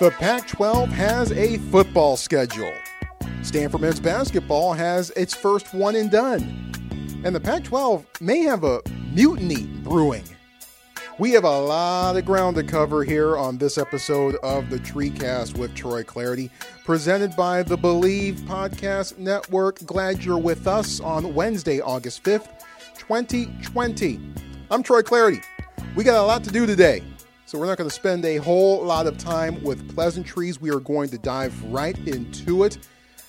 The Pac 12 has a football schedule. Stanford men's basketball has its first one and done. And the Pac 12 may have a mutiny brewing. We have a lot of ground to cover here on this episode of the Treecast with Troy Clardy, presented by the Believe Podcast Network. Glad you're with us on Wednesday, August 5th, 2020. I'm Troy Clardy. We got a lot to do today. So we're not going to spend a whole lot of time with pleasantries. We are going to dive right into it.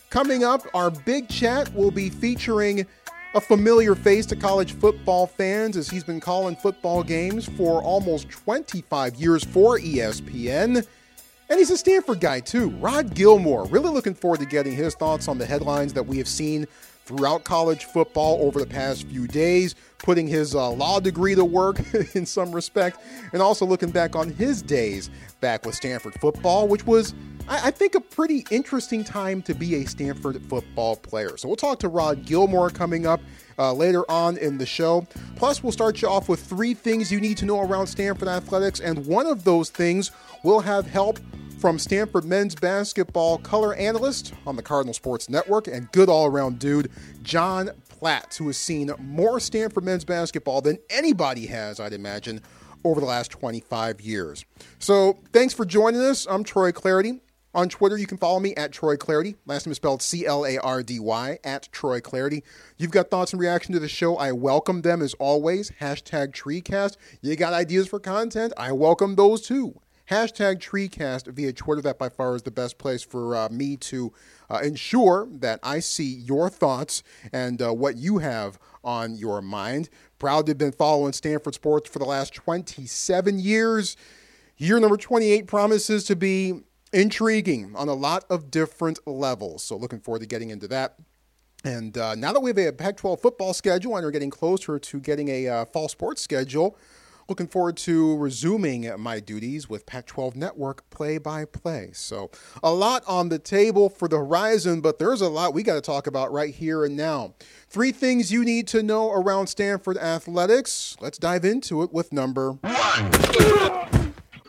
Coming up, our big chat will be featuring a familiar face to college football fans as he's been calling football games for almost 25 years for ESPN. And he's a Stanford guy too. Rod Gilmore. Really looking forward to getting his thoughts on the headlines that we have seen throughout college football over the past few days, putting his uh, law degree to work in some respect, and also looking back on his days back with Stanford football, which was, I, I think, a pretty interesting time to be a Stanford football player. So we'll talk to Rod Gilmore coming up. Uh, later on in the show. Plus, we'll start you off with three things you need to know around Stanford athletics, and one of those things will have help from Stanford men's basketball color analyst on the Cardinal Sports Network and good all around dude, John Platz, who has seen more Stanford men's basketball than anybody has, I'd imagine, over the last 25 years. So thanks for joining us. I'm Troy Clardy. On Twitter, you can follow me at Troy Clardy. Last name is spelled C L A R D Y, at Troy Clardy. You've got thoughts and reaction to the show. I welcome them as always. Hashtag TreeCast. You got ideas for content? I welcome those too. Hashtag TreeCast via Twitter. That by far is the best place for uh, me to uh, ensure that I see your thoughts and uh, what you have on your mind. Proud to have been following Stanford sports for the last 27 years. Year number 28 promises to be intriguing on a lot of different levels. So, looking forward to getting into that. And uh, now that we have a Pac 12 football schedule and are getting closer to getting a uh, fall sports schedule, looking forward to resuming my duties with Pac 12 Network play by play. So, a lot on the table for the horizon, but there's a lot we got to talk about right here and now. Three things you need to know around Stanford athletics. Let's dive into it with number one.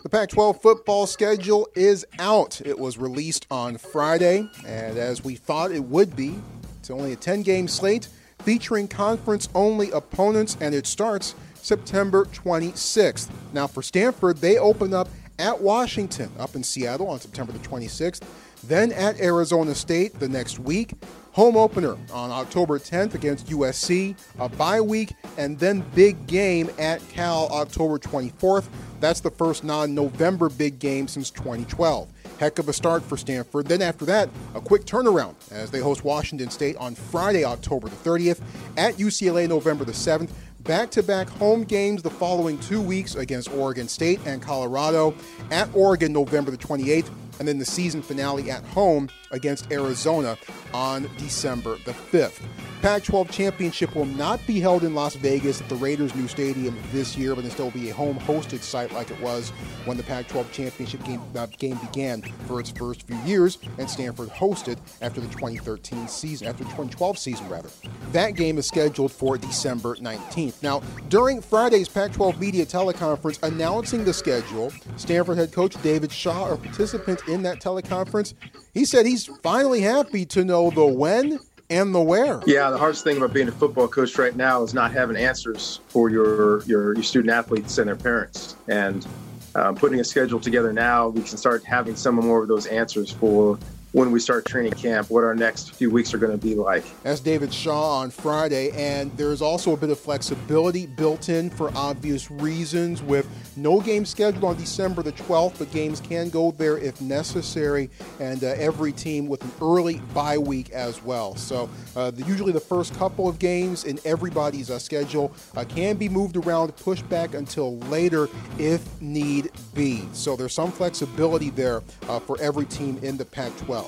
The Pac 12 football schedule is out. It was released on Friday, and as we thought it would be, it's only a 10 game slate featuring conference only opponents, and it starts September 26th. Now, for Stanford, they open up at Washington up in Seattle on September the 26th, then at Arizona State the next week. Home opener on October 10th against USC, a bye week, and then big game at Cal October 24th. That's the first non November big game since 2012. Heck of a start for Stanford. Then after that, a quick turnaround as they host Washington State on Friday, October the 30th, at UCLA November the 7th. Back to back home games the following two weeks against Oregon State and Colorado, at Oregon November the 28th, and then the season finale at home against Arizona on December the 5th. Pac 12 championship will not be held in Las Vegas at the Raiders' new stadium this year, but instead will be a home hosted site like it was when the Pac 12 championship game, uh, game began for its first few years, and Stanford hosted after the 2013 season, after the 2012 season, rather. That game is scheduled for December 19th. Now, during Friday's Pac 12 media teleconference announcing the schedule, Stanford head coach David Shaw, a participant in that teleconference, he said he's finally happy to know the when and the where. Yeah, the hardest thing about being a football coach right now is not having answers for your your, your student athletes and their parents. And uh, putting a schedule together now, we can start having some more of those answers for when we start training camp, what our next few weeks are going to be like. That's David Shaw on Friday, and there's also a bit of flexibility built in for obvious reasons with no game scheduled on December the 12th, but games can go there if necessary, and uh, every team with an early bye week as well. So uh, the, usually the first couple of games in everybody's uh, schedule uh, can be moved around, pushed back until later if need be. So there's some flexibility there uh, for every team in the Pac 12.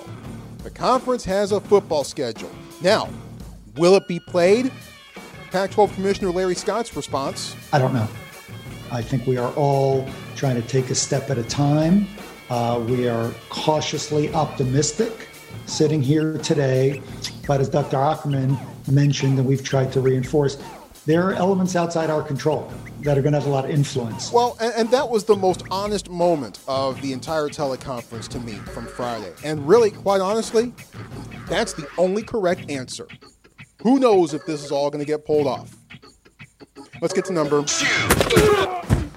The conference has a football schedule. Now, will it be played? Pac 12 Commissioner Larry Scott's response I don't know. I think we are all trying to take a step at a time. Uh, we are cautiously optimistic sitting here today. But as Dr. Aukerman mentioned, and we've tried to reinforce, there are elements outside our control that are going to have a lot of influence. Well, and, and, that was the most honest moment of the entire teleconference to me from Friday. And really, quite honestly, that's the only correct answer. Who knows if this is all going to get pulled off? Let's get to number.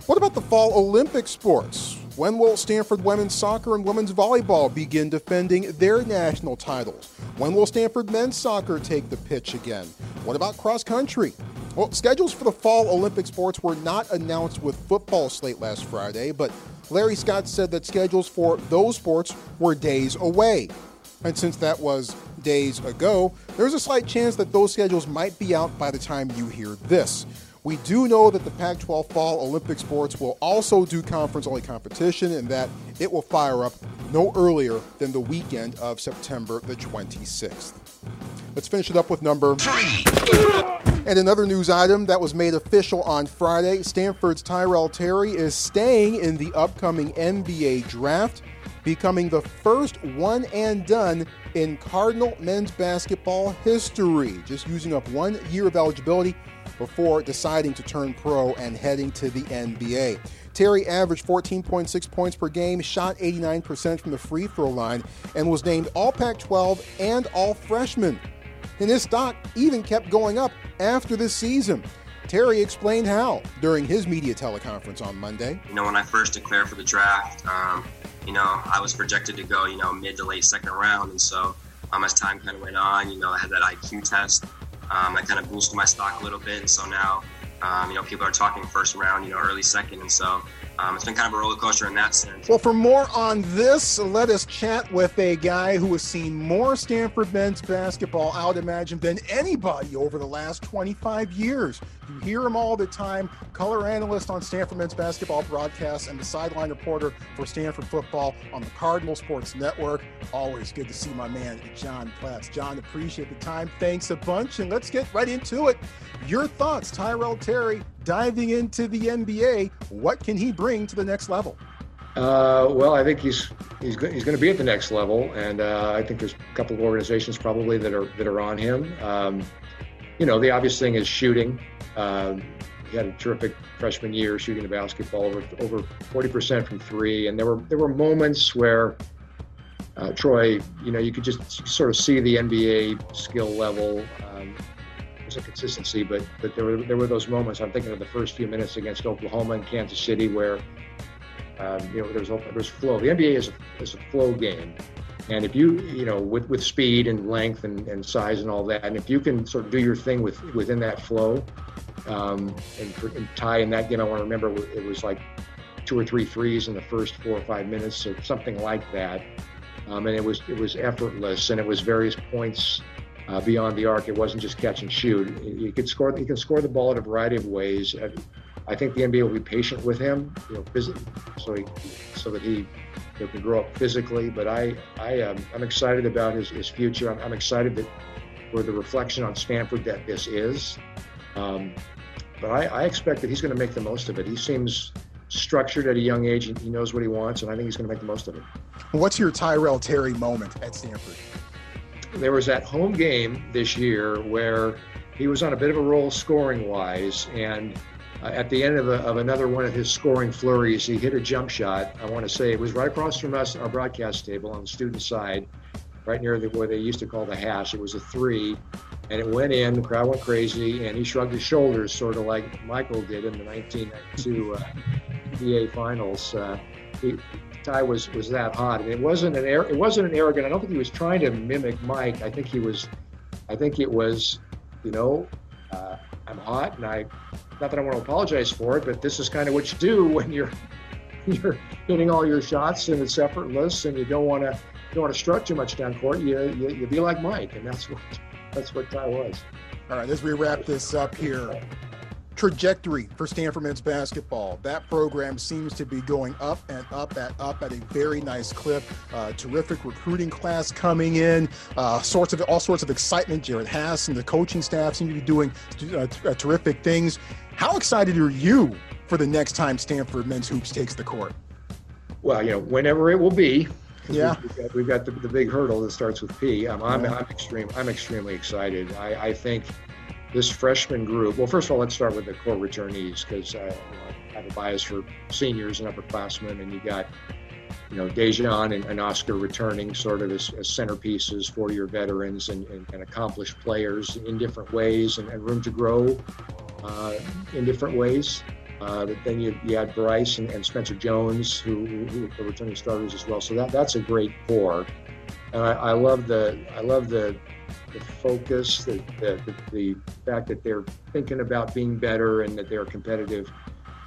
What about the fall Olympic sports? When will Stanford women's soccer and women's volleyball begin defending their national titles? When will Stanford men's soccer take the pitch again? What about cross country? Well, schedules for the fall Olympic sports were not announced with football slate last Friday, but Larry Scott said that schedules for those sports were days away. And since that was days ago, there's a slight chance that those schedules might be out by the time you hear this. We do know that the Pac 12 Fall Olympic Sports will also do conference only competition and that it will fire up no earlier than the weekend of September the 26th. Let's finish it up with number three. And another news item that was made official on Friday Stanford's Tyrell Terry is staying in the upcoming NBA draft, becoming the first one and done in Cardinal men's basketball history, just using up one year of eligibility before deciding to turn pro and heading to the NBA. Terry averaged 14.6 points per game, shot 89% from the free throw line, and was named All Pac 12 and All Freshman. And his stock even kept going up after this season. Terry explained how during his media teleconference on Monday. You know, when I first declared for the draft, um, you know, I was projected to go, you know, mid to late second round. And so um, as time kind of went on, you know, I had that IQ test um, kind of boosted my stock a little bit. And so now, um, you know, people are talking first round, you know, early second. And so um, it's been kind of a roller coaster in that sense. Well, for more on this, let us chat with a guy who has seen more Stanford men's basketball, I would imagine, than anybody over the last 25 years. You hear him all the time, color analyst on Stanford men's basketball broadcasts and the sideline reporter for Stanford football on the Cardinal Sports Network. Always good to see my man, John Platz. John, appreciate the time. Thanks a bunch, and let's get right into it. Your thoughts, Tyrell Terry, diving into the NBA. What can he bring to the next level? Uh, well, I think he's he's he's going to be at the next level, and uh, I think there's a couple of organizations probably that are that are on him. Um, you know, the obvious thing is shooting. Um, he had a terrific freshman year shooting the basketball over over 40% from three, and there were there were moments where uh, Troy, you know, you could just sort of see the NBA skill level. Um, consistency, but but there were there were those moments. I'm thinking of the first few minutes against Oklahoma and Kansas City where um, you know there's there's flow. The NBA is a, is a flow game, and if you you know with with speed and length and, and size and all that, and if you can sort of do your thing with within that flow, um, and, and tie in that game, I want to remember it was like two or three threes in the first four or five minutes, or something like that. Um, and it was it was effortless, and it was various points uh, beyond the arc. It wasn't just catch and shoot. You could score. You can score the ball in a variety of ways. I think the NBA will be patient with him, you know, so he, so that he you know, can grow up physically. But I, I, um, I'm excited about his, his future. I'm, I'm, excited that for the reflection on Stanford that this is. Um, but I, I expect that he's going to make the most of it. He seems structured at a young age. and He knows what he wants, and I think he's going to make the most of it. What's your Tyrell Terry moment at Stanford? There was that home game this year where he was on a bit of a roll scoring wise and uh, at the end of, a, of, another one of his scoring flurries he hit a jump shot i want to say it was right across from us our broadcast table on the student side right near the, where they used to call the hash it was a three and it went in the crowd went crazy and he shrugged his shoulders sort of like michael did in the 1992 uh, BA finals. Uh, he, Ty was was that hot, and it wasn't an it wasn't an arrogant. I don't think he was trying to mimic Mike. I think he was, I think it was, you know, uh, I'm hot, and I, not that I want to apologize for it, but this is kind of what you do when you're you're hitting all your shots and it's effortless, and you don't want to don't want to strut too much down court. You, you you be like Mike, and that's what that's what Ty was. All right, as we wrap this up here, trajectory for Stanford men's basketball. That program seems to be going up and up and up at a very nice clip. Uh, terrific recruiting class coming in. Uh, sorts of all sorts of excitement. Jerod Haase and the coaching staff seem to be doing uh, uh, terrific things. How excited are you for the next time Stanford men's hoops takes the court? Well, you know, whenever it will be. Yeah, we've got, we've got the, the, big hurdle that starts with P. Um, I'm, I'm extreme. I'm extremely excited. I, I think this freshman group. Well, first of all, let's start with the core returnees because uh, I have a bias for seniors and upperclassmen, and you got you know Daejon and, and Oscar returning sort of as, as centerpieces, four-year veterans and, and, and, accomplished players in different ways, and, room to grow uh, in different ways. Uh, but then you, you add Bryce and, and Spencer Jones, who, who, are returning starters as well. So that that's a great core. And I, I love the I love the the focus, the, the, the, fact that they're thinking about being better and that they're competitive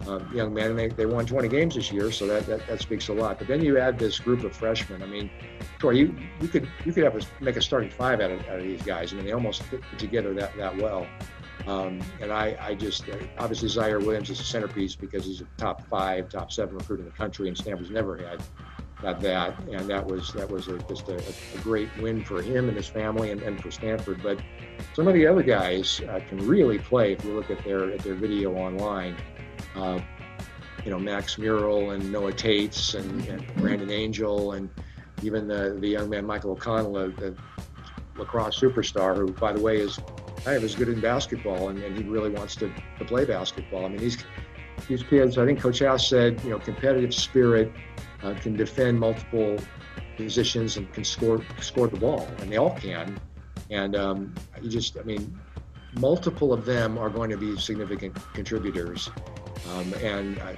um, young men. And they, they won 20 games this year, so that, that, that speaks a lot. But then you add this group of freshmen. I mean, Troy, you, you could you could have a, make a starting five out of, out of these guys. I mean, they almost fit together that, that well. Um, and I, I just obviously Ziaire Williams is a centerpiece because he's a top five, top seven recruit in the country, and Stanford's never had at that, and that was that was a, just a, a, great win for him and his family and, and for Stanford. But some of the other guys uh, can really play if you look at their at their video online. Uh, you know, Max Murrell and Noah Taitz and, and, Brandon Angel and even the the young man Michael O'Connell, the lacrosse superstar, who by the way is kind of as good in basketball and, and he really wants to, to play basketball. I mean, these these kids, I think Coach Haase said, you know, competitive spirit uh, can defend multiple positions and can score score the ball, and they all can. And um, you just, I mean, multiple of them are going to be significant contributors. Um, and uh,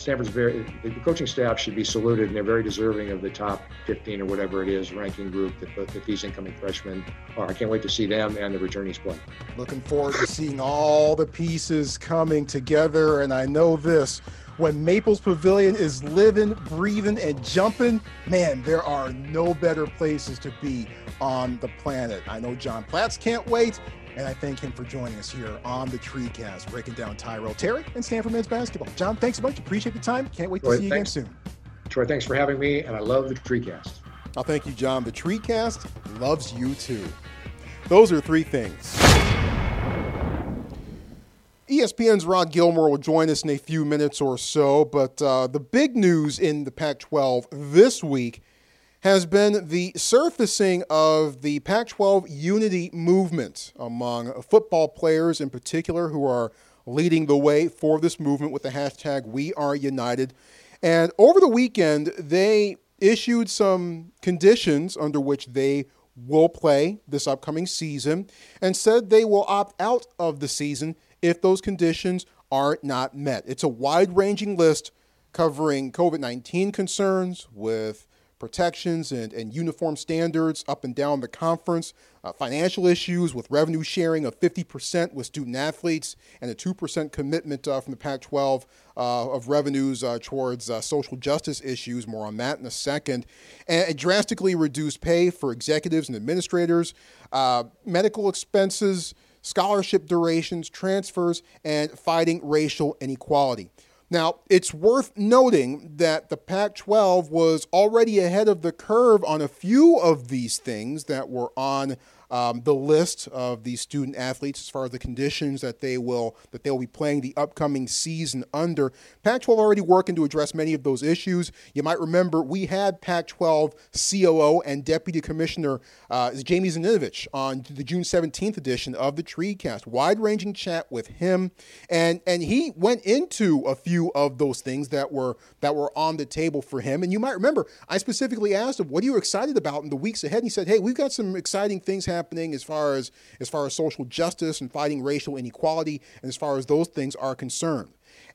Stanford's very, the coaching staff should be saluted, and they're very deserving of the top 15 or whatever it is ranking group that, that these incoming freshmen are. I can't wait to see them and the returnees play. Looking forward to seeing all the pieces coming together, and I know this when Maples Pavilion is living, breathing, and jumping, man, there are no better places to be on the planet. I know John Platz can't wait, and I thank him for joining us here on the Treecast, breaking down Tyrell Terry and Stanford men's basketball. John, thanks so much. Appreciate the time. Can't wait to see you thanks. again soon. Troy, thanks for having me, and I love the Treecast. I'll thank you, John. The Treecast loves you too. Those are three things. ESPN's Rod Gilmore will join us in a few minutes or so, but uh, the big news in the Pac 12 this week has been the surfacing of the Pac 12 unity movement among football players in particular who are leading the way for this movement with the hashtag We Are United. And over the weekend, they issued some conditions under which they will play this upcoming season and said they will opt out of the season if those conditions are not met. It's a wide ranging list covering COVID 19 concerns with protections and, and uniform standards up and down the conference, uh, financial issues with revenue sharing of 50% with student athletes, and a 2% commitment uh, from the Pac 12 uh, of revenues uh, towards uh, social justice issues. More on that in a second. And drastically reduced pay for executives and administrators, uh, medical expenses scholarship durations, transfers, and fighting racial inequality. Now, it's worth noting that the Pac 12 was already ahead of the curve on a few of these things that were on um, the list of the student athletes as far as the conditions that they will that they will be playing the upcoming season under. Pac-12 already working to address many of those issues. You might remember we had Pac-12 COO and Deputy Commissioner uh, Jamie Zaninovich on the June 17th edition of the Treecast. Wide-ranging chat with him, and and he went into a few of those things that were that were on the table for him. And you might remember I specifically asked him, "What are you excited about in the weeks ahead?" And he said, "Hey, we've got some exciting things happening." Happening as far as as far as social justice and fighting racial inequality and as far as those things are concerned.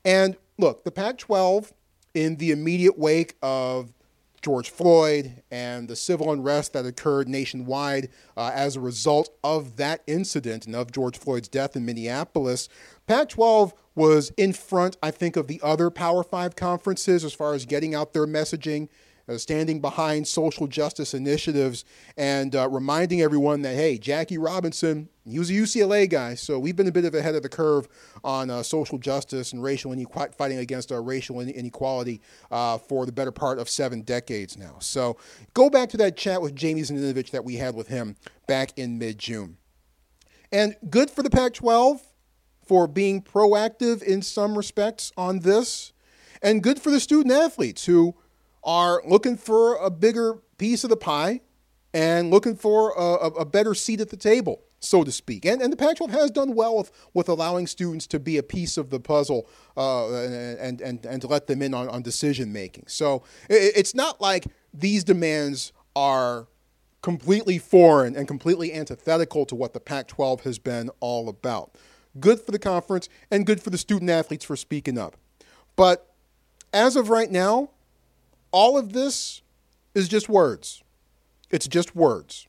And look, the Pac 12, in the immediate wake of George Floyd and the civil unrest that occurred nationwide uh, as a result of that incident and of George Floyd's death in Minneapolis, Pac 12 was in front, I think, of the other Power Five conferences as far as getting out their messaging uh, standing behind social justice initiatives and uh, reminding everyone that, hey, Jackie Robinson, he was a UCLA guy, so we've been a bit of ahead of the curve on uh, social justice and racial inequality, fighting against uh, racial inequality uh, for the better part of seven decades now. So go back to that chat with Jamie Zaninovich that we had with him back in mid June. And good for the Pac 12 for being proactive in some respects on this, and good for the student athletes who are looking for a bigger piece of the pie and looking for a, a better seat at the table, so to speak. And, and the Pac 12 has done well with, with allowing students to be a piece of the puzzle uh, and, and, and to let them in on, on decision making. So it, it's not like these demands are completely foreign and completely antithetical to what the Pac 12 has been all about. Good for the conference and good for the student athletes for speaking up. But as of right now, all of this is just words. It's just words.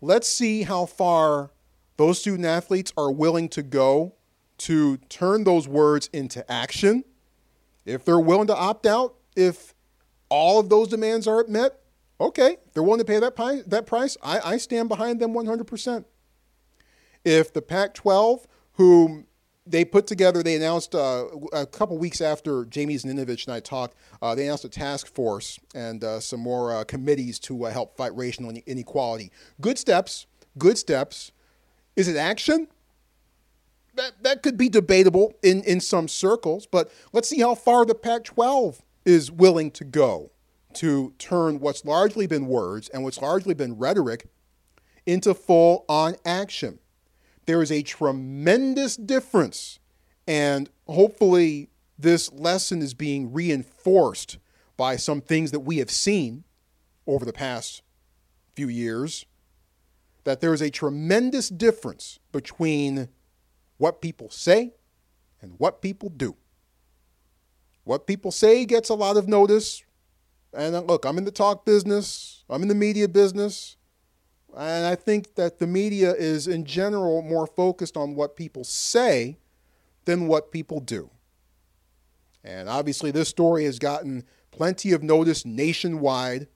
Let's see how far those student athletes are willing to go to turn those words into action. If they're willing to opt out, if all of those demands aren't met, okay, they're willing to pay that, pi- that price. I, I stand behind them 100%. If the Pac 12, who they put together, they announced uh, a couple weeks after Jamie Zaninovich and I talked, uh, they announced a task force and uh, some more uh, committees to uh, help fight racial inequality. Good steps, good steps. Is it action? That, that could be debatable in, in some circles, but let's see how far the Pac 12 is willing to go to turn what's largely been words and what's largely been rhetoric into full on action there is a tremendous difference. And hopefully, this lesson is being reinforced by some things that we have seen over the past few years. That there is a tremendous difference between what people say and what people do. What people say gets a lot of notice. And look, I'm in the talk business, I'm in the media business. And I think that the media is, in general, more focused on what people say than what people do. And obviously, this story has gotten plenty of notice nationwide,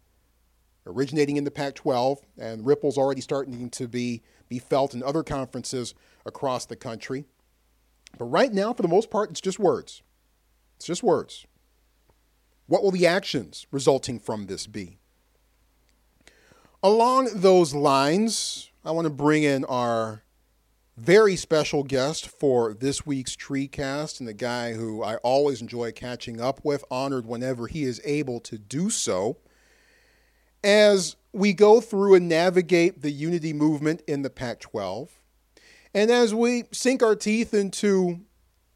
originating in the Pac 12, and ripples already starting to be, be felt in other conferences across the country. But right now, for the most part, it's just words. It's just words. What will the actions resulting from this be? Along those lines, I want to bring in our very special guest for this week's TreeCast and the guy who I always enjoy catching up with, honored whenever he is able to do so. As we go through and navigate the unity movement in the Pac 12, and as we sink our teeth into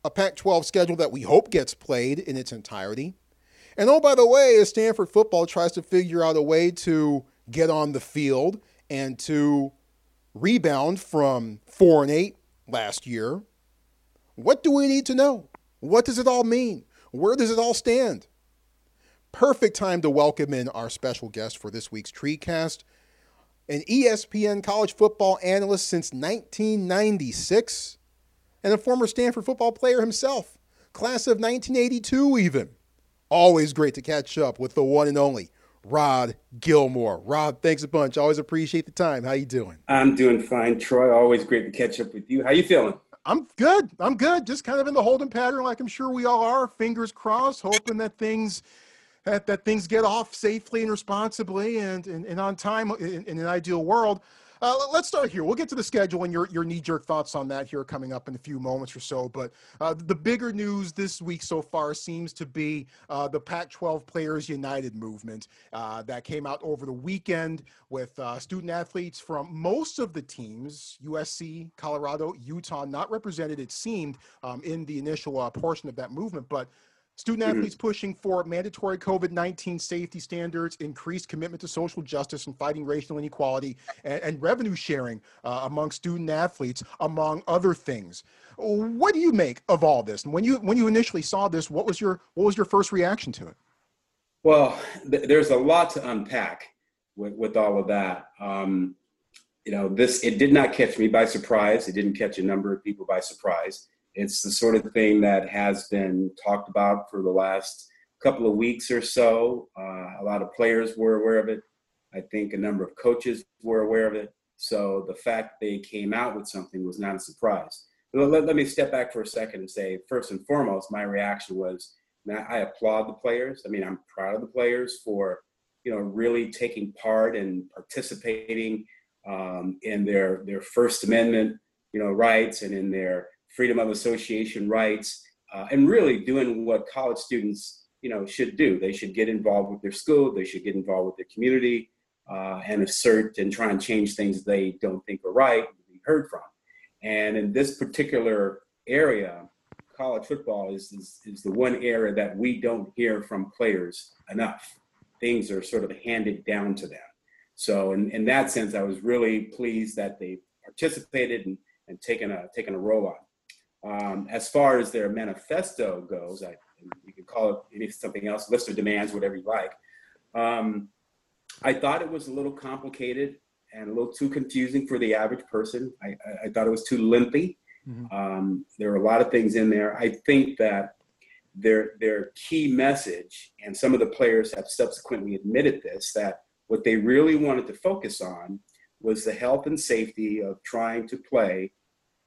a Pac 12 schedule that we hope gets played in its entirety. And oh, by the way, as Stanford football tries to figure out a way to get on the field and to rebound from 4 and 8 last year. What do we need to know? What does it all mean? Where does it all stand? Perfect time to welcome in our special guest for this week's TreeCast, an ESPN college football analyst since 1996 and a former Stanford football player himself, class of 1982 even. Always great to catch up with the one and only Rod Gilmore. Rod, thanks a bunch. Always appreciate the time. How you doing? I'm doing fine, Troy. Always great to catch up with you. How you feeling? I'm good. I'm good. Just kind of in the holding pattern, like I'm sure we all are. Fingers crossed, hoping that things that, that things get off safely and responsibly and, and, and on time in, in an ideal world. Uh, let's start here. We'll get to the schedule and your, your knee jerk thoughts on that here coming up in a few moments or so. But uh, the bigger news this week so far seems to be uh, the Pac 12 Players United movement uh, that came out over the weekend with uh, student athletes from most of the teams USC, Colorado, Utah, not represented, it seemed, um, in the initial uh, portion of that movement. But Student athletes pushing for mandatory COVID 19 safety standards, increased commitment to social justice and fighting racial inequality, and, and revenue sharing uh, among student athletes, among other things. What do you make of all this? And when you when you initially saw this, what was your what was your first reaction to it? Well, th- there's a lot to unpack with, with all of that. Um, you know, this it did not catch me by surprise. It didn't catch a number of people by surprise. It's the sort of thing that has been talked about for the last couple of weeks or so. Uh, a lot of players were aware of it. I think a number of coaches were aware of it. So the fact they came out with something was not a surprise. Let, let me step back for a second and say, first and foremost, my reaction was, I applaud the players. I mean, I'm proud of the players for, you know, really taking part and participating um, in their their First Amendment, you know, rights and in their freedom of association rights, uh, and really doing what college students, you know, should do. They should get involved with their school. They should get involved with their community uh, and assert and try and change things they don't think are right to be heard from. And in this particular area, college football is, is, is the one area that we don't hear from players enough. Things are sort of handed down to them. So in, in that sense, I was really pleased that they participated and, and taken a taken a role on. Um, as far as their manifesto goes, I, you can call it something else, list of demands, whatever you like. Um, I thought it was a little complicated and a little too confusing for the average person. I, I thought it was too lengthy. Mm-hmm. Um, there are a lot of things in there. I think that their their key message, and some of the players have subsequently admitted this, that what they really wanted to focus on was the health and safety of trying to play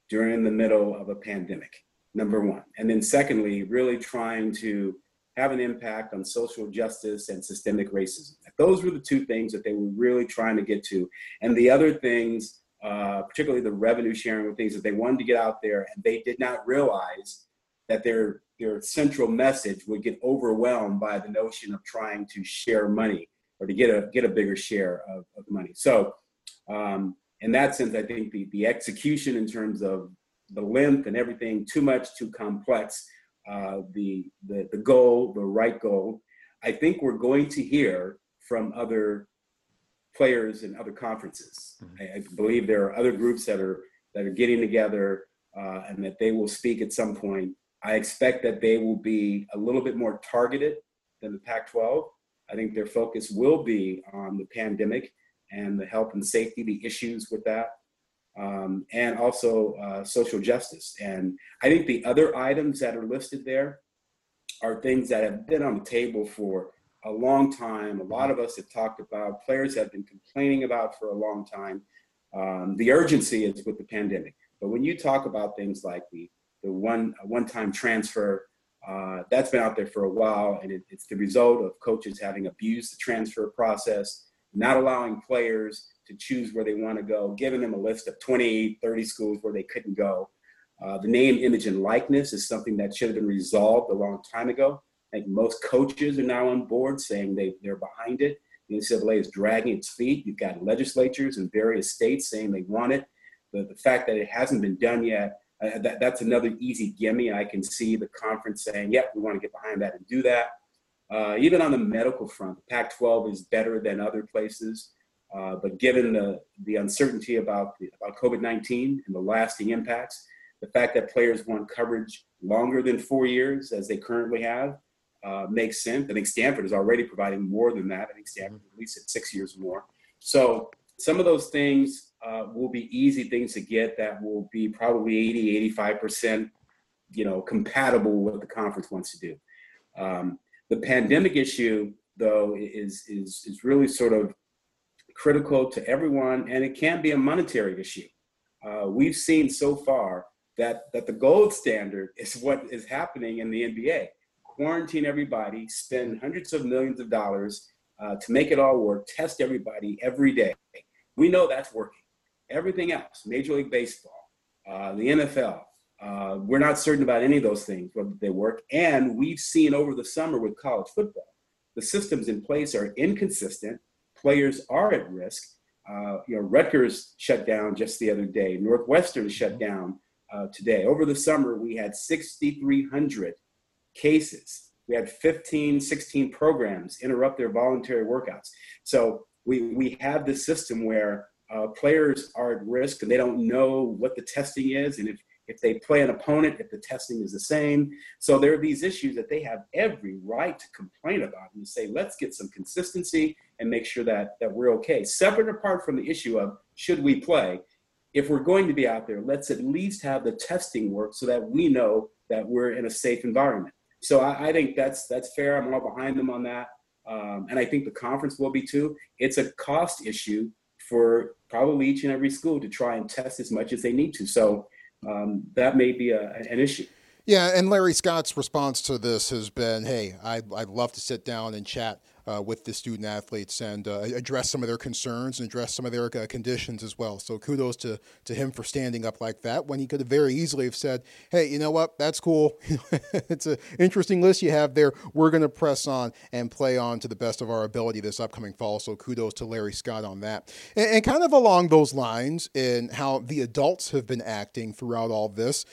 during the middle of a pandemic, number one. And then, secondly, really trying to have an impact on social justice and systemic racism. Those were the two things that they were really trying to get to. And the other things, uh, particularly the revenue sharing were things that they wanted to get out there, and they did not realize that their their central message would get overwhelmed by the notion of trying to share money or to get a get a bigger share of, of money. So um, in that sense, I think the, the execution in terms of the length and everything too much, too complex. Uh, the, the the goal, the right goal. I think we're going to hear from other players in other conferences. Mm-hmm. I, I, believe there are other groups that are that are getting together uh, and that they will speak at some point. I expect that they will be a little bit more targeted than the Pac-12. I think their focus will be on the pandemic and the health and safety, the issues with that, um, and also uh, social justice. And I think the other items that are listed there are things that have been on the table for a long time. A lot of us have talked about, players have been complaining about for a long time. Um, the urgency is with the pandemic. But when you talk about things like the, the one one-time transfer, uh, that's been out there for a while, and it, it's the result of coaches having abused the transfer process not allowing players to choose where they want to go, giving them a list of 20, 30 schools where they couldn't go. Uh, the name, image, and likeness is something that should have been resolved a long time ago. I think most coaches are now on board saying they, they're behind it. The NCAA is dragging its feet. You've got legislatures in various states saying they want it. The, the fact that it hasn't been done yet, uh, that, that's another easy gimme. I can see the conference saying, yep, we want to get behind that and do that. Uh, even on the medical front, Pac-12 is better than other places. Uh, but given the, the uncertainty about, the, about COVID-19 and the lasting impacts, the fact that players want coverage longer than four years, as they currently have, uh, makes sense. I think Stanford is already providing more than that. I think Stanford at least at six years or more. So some of those things uh, will be easy things to get that will be probably 80, 85%, you know, compatible with what the conference wants to do. Um, the pandemic issue, though, is, is, is really sort of critical to everyone, and it can be a monetary issue. Uh, we've seen so far that, that the gold standard is what is happening in the NBA. Quarantine everybody, spend hundreds of millions of dollars uh, to make it all work, test everybody every day. We know that's working. Everything else, Major League Baseball, uh, the NFL, uh, we're not certain about any of those things, whether they work. And we've seen over the summer with college football, the systems in place are inconsistent. Players are at risk. Uh, you know, Rutgers shut down just the other day. Northwestern shut mm-hmm. down uh, today. Over the summer, we had 6,300 cases we had 15, 16 programs interrupt their voluntary workouts. So we, we have this system where uh, players are at risk and they don't know what the testing is and if, if they play an opponent, if the testing is the same. So there are these issues that they have every right to complain about and say, let's get some consistency and make sure that, that we're okay. Separate apart from the issue of should we play, if we're going to be out there, let's at least have the testing work so that we know that we're in a safe environment. So I, I think that's that's fair. I'm all behind them on that, um, and I think the conference will be too. It's a cost issue for probably each and every school to try and test as much as they need to. So um, that may be a, an issue. Yeah, and Larry Scott's response to this has been, "Hey, I'd, I'd love to sit down and chat uh, with the student athletes and uh, address some of their concerns and address some of their uh, conditions as well." So kudos to to him for standing up like that when he could have very easily have said, "Hey, you know what? That's cool. it's an interesting list you have there. We're going to press on and play on to the best of our ability this upcoming fall." So kudos to Larry Scott on that, and, and kind of along those lines in how the adults have been acting throughout all this.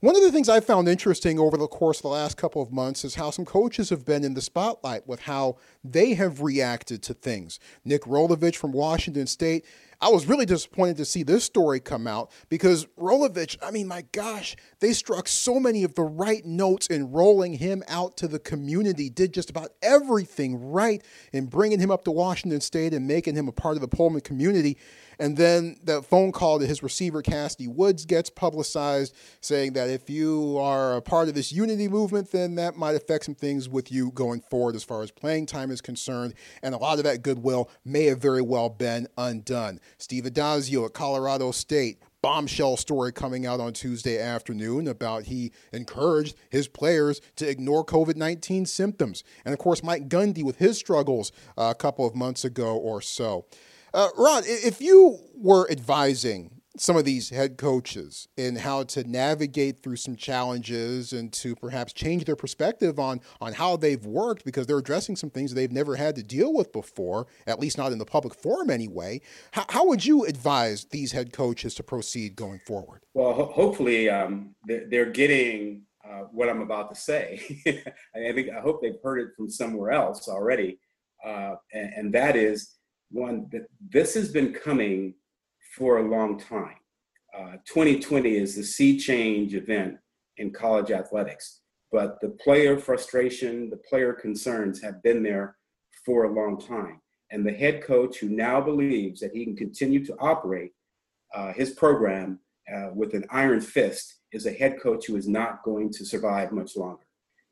One of the things I found interesting over the course of the last couple of months is how some coaches have been in the spotlight with how they have reacted to things. Nick Rolovich from Washington State. I was really disappointed to see this story come out because Rolovich, I mean, my gosh, they struck so many of the right notes in rolling him out to the community, did just about everything right in bringing him up to Washington State and making him a part of the Pullman community. And then that phone call to his receiver, Kassidy Woods, gets publicized, saying that if you are a part of this unity movement, then that might affect some things with you going forward as far as playing time is concerned. And a lot of that goodwill may have very well been undone. Steve Addazio at Colorado State bombshell story coming out on Tuesday afternoon about he encouraged his players to ignore COVID 19 symptoms. And of course, Mike Gundy with his struggles uh, a couple of months ago or so. Uh, Ron, if you were advising some of these head coaches in how to navigate through some challenges and to perhaps change their perspective on on how they've worked because they're addressing some things they've never had to deal with before, at least not in the public forum anyway. How, how would you advise these head coaches to proceed going forward? Well, ho- hopefully um, they're getting uh, what I'm about to say. I think I hope they've heard it from somewhere else already, uh, and, and that is one that this has been coming for a long time. Uh, 2020 is the sea change event in college athletics, but the player frustration, the player concerns have been there for a long time. And the head coach who now believes that he can continue to operate uh, his program uh, with an iron fist is a head coach who is not going to survive much longer.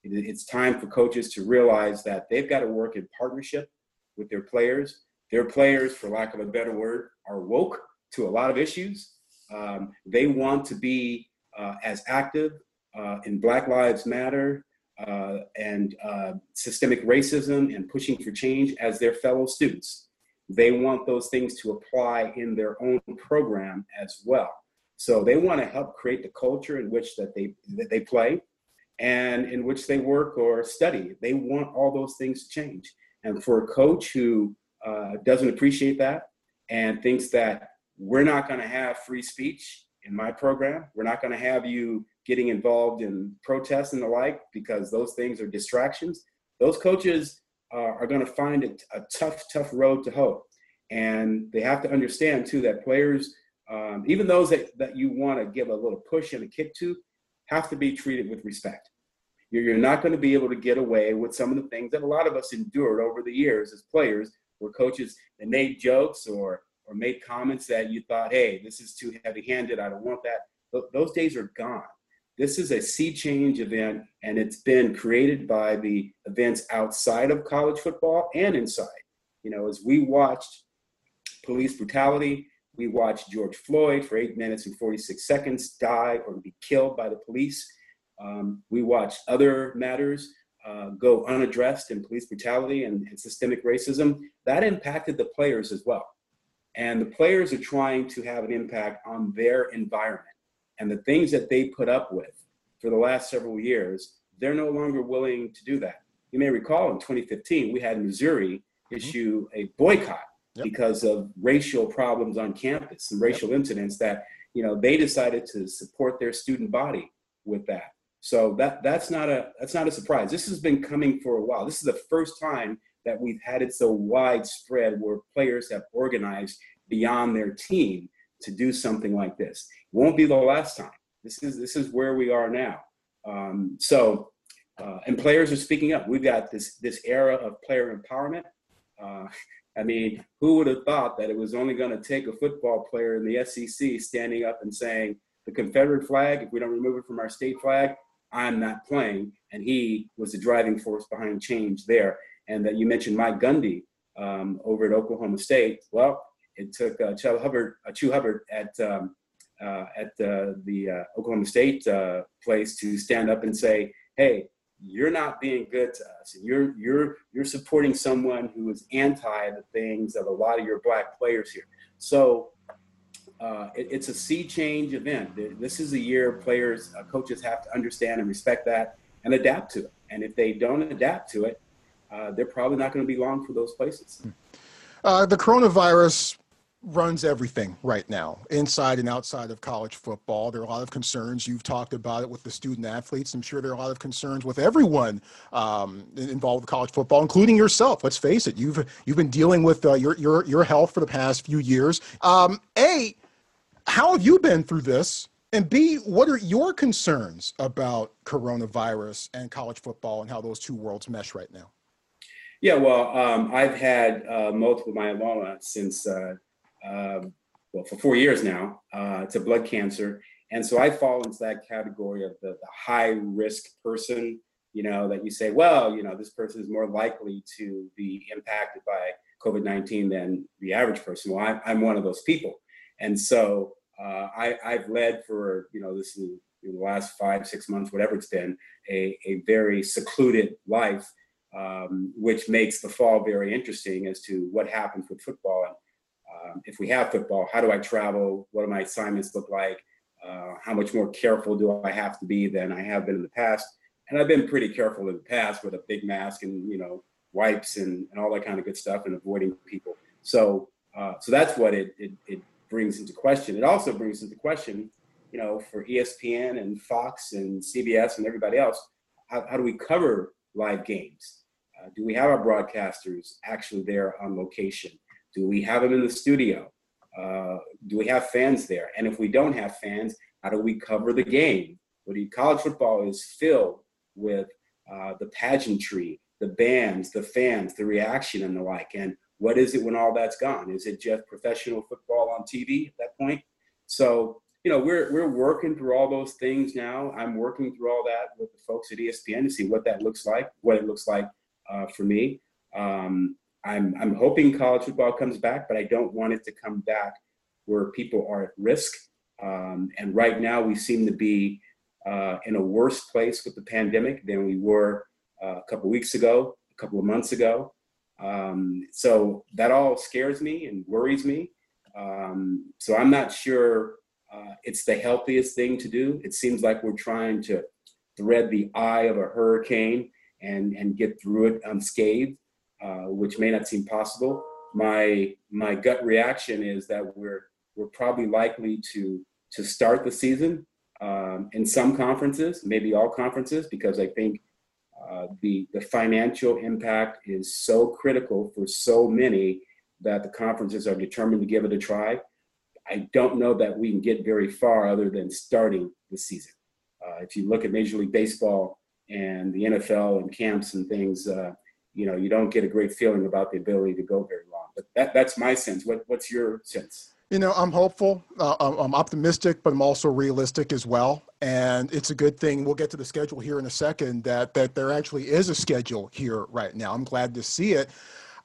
It's time for coaches to realize that they've got to work in partnership with their players. Their players, for lack of a better word, are woke to a lot of issues. Um, they want to be uh, as active uh, in Black Lives Matter uh, and uh, systemic racism and pushing for change as their fellow students. They want those things to apply in their own program as well. So they want to help create the culture in which that they that they play and in which they work or study. They want all those things to change. And for a coach who uh, doesn't appreciate that and thinks that we're not going to have free speech in my program. We're not going to have you getting involved in protests and the like because those things are distractions. Those coaches uh, are going to find it a tough, tough road to hoe. And they have to understand too that players, um, even those that, that you want to give a little push and a kick to, have to be treated with respect. You're, you're not going to be able to get away with some of the things that a lot of us endured over the years as players, where coaches they made jokes or or made comments that you thought, hey, this is too heavy handed, I don't want that. those days are gone. This is a sea change event, and it's been created by the events outside of college football and inside. You know, as we watched police brutality, we watched George Floyd for eight minutes and 46 seconds die or be killed by the police. Um, we watched other matters uh, go unaddressed in police brutality and, and systemic racism. That impacted the players as well. And the players are trying to have an impact on their environment. And the things that they put up with for the last several years, they're no longer willing to do that. You may recall in 2015, we had Missouri mm-hmm. issue a boycott yep. because of racial problems on campus and racial yep. incidents that, you know, they decided to support their student body with that. So that that's not a that's not a surprise. This has been coming for a while. This is the first time that we've had it so widespread where players have organized beyond their team to do something like this. It won't be the last time. This is this is where we are now. Um, so, uh, and players are speaking up. We've got this this era of player empowerment. Uh, I mean, who would have thought that it was only going to take a football player in the SEC standing up and saying the Confederate flag, if we don't remove it from our state flag, I'm not playing. And he was the driving force behind change there. And that you mentioned Mike Gundy um, over at Oklahoma State. Well, it took uh, Chuba Hubbard, uh, Chuba Hubbard at um, uh, at uh, the uh, Oklahoma State uh, place to stand up and say, "Hey, you're not being good to us. You're you're you're supporting someone who is anti the things of a lot of your black players here." So uh, it, it's a sea change event. This is a year players, uh, coaches have to understand and respect that and adapt to it. And if they don't adapt to it, uh, they're probably not going to be long for those places. Uh, the coronavirus runs everything right now, inside and outside of college football. There are a lot of concerns. You've talked about it with the student athletes. I'm sure there are a lot of concerns with everyone um, involved with college football, including yourself. Let's face it. You've you've been dealing with uh, your your your health for the past few years. Um, a how have you been through this? And B, what are your concerns about coronavirus and college football and how those two worlds mesh right now? Yeah, well, um, I've had uh, multiple myeloma since, uh, uh, well, for four years now. Uh, it's a blood cancer. And so I fall into that category of the, the high risk person, you know, that you say, well, you know, this person is more likely to be impacted by COVID 19 than the average person. Well, I, I'm one of those people. And so uh, I, I've led for, you know, this is in the last five, six months, whatever it's been, a, a very secluded life, um, which makes the fall very interesting as to what happens with football. And um, if we have football, how do I travel? What do my assignments look like? Uh, how much more careful do I have to be than I have been in the past? And I've been pretty careful in the past with a big mask and, you know, wipes and, and all that kind of good stuff and avoiding people. So, uh, so that's what it, it, it brings into question. It also brings into question, you know, for ESPN and Fox and CBS and everybody else, how, how do we cover live games? Uh, do we have our broadcasters actually there on location? Do we have them in the studio? Uh, do we have fans there? And if we don't have fans, how do we cover the game? What do you, college football is filled with uh, the pageantry, the bands, the fans, the reaction, and the like. And what is it when all that's gone? Is it just professional football on TV at that point? So, you know, we're we're working through all those things now. I'm working through all that with the folks at ESPN to see what that looks like, what it looks like uh, for me. Um, I'm I'm hoping college football comes back, but I don't want it to come back where people are at risk. Um, and right now, we seem to be uh, in a worse place with the pandemic than we were uh, a couple weeks ago, a couple of months ago. Um, so that all scares me and worries me. Um, so I'm not sure uh, it's the healthiest thing to do. It seems like we're trying to thread the eye of a hurricane and, and get through it unscathed, uh, which may not seem possible. My my gut reaction is that we're we're probably likely to to start the season um, in some conferences, maybe all conferences, because I think uh, the, the financial impact is so critical for so many that the conferences are determined to give it a try. I don't know that we can get very far other than starting the season. Uh, if you look at Major League Baseball and the NFL and camps and things, uh, you know, you don't get a great feeling about the ability to go very long. But that, that's my sense. What, what's your sense? You know, I'm hopeful. Uh, I'm optimistic, but I'm also realistic as well. And it's a good thing. We'll get to the schedule here in a second. That that there actually is a schedule here right now. I'm glad to see it.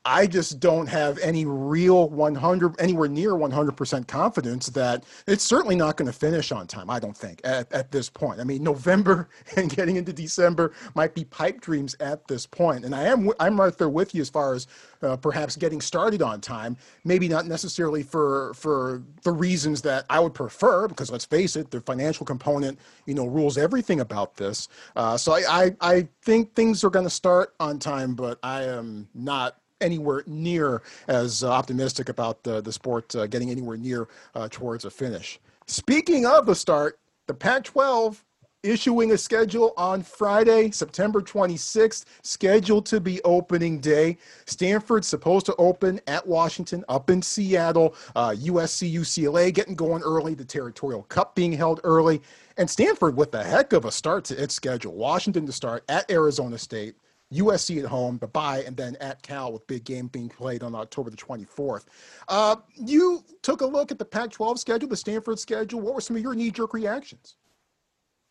I just don't have any real 100, anywhere near 100% confidence that it's certainly not going to finish on time. I don't think at, at this point. I mean, November and getting into December might be pipe dreams at this point. And I am, I'm right there with you as far as uh, perhaps getting started on time. Maybe not necessarily for for the reasons that I would prefer, because let's face it, the financial component, you know, rules everything about this. Uh, so I, I I think things are going to start on time, but I am not anywhere near as uh, optimistic about the, the sport uh, getting anywhere near uh, towards a finish. Speaking of the start, the Pac 12 issuing a schedule on Friday, September 26th, scheduled to be opening day. Stanford's supposed to open at Washington, up in Seattle. Uh, USC, UCLA getting going early, the Territorial Cup being held early. And Stanford with a heck of a start to its schedule. Washington to start at Arizona State. USC at home, the bye, and then at Cal with big game being played on October the 24th. Uh, you took a look at the Pac 12 schedule, the Stanford schedule. What were some of your knee jerk reactions?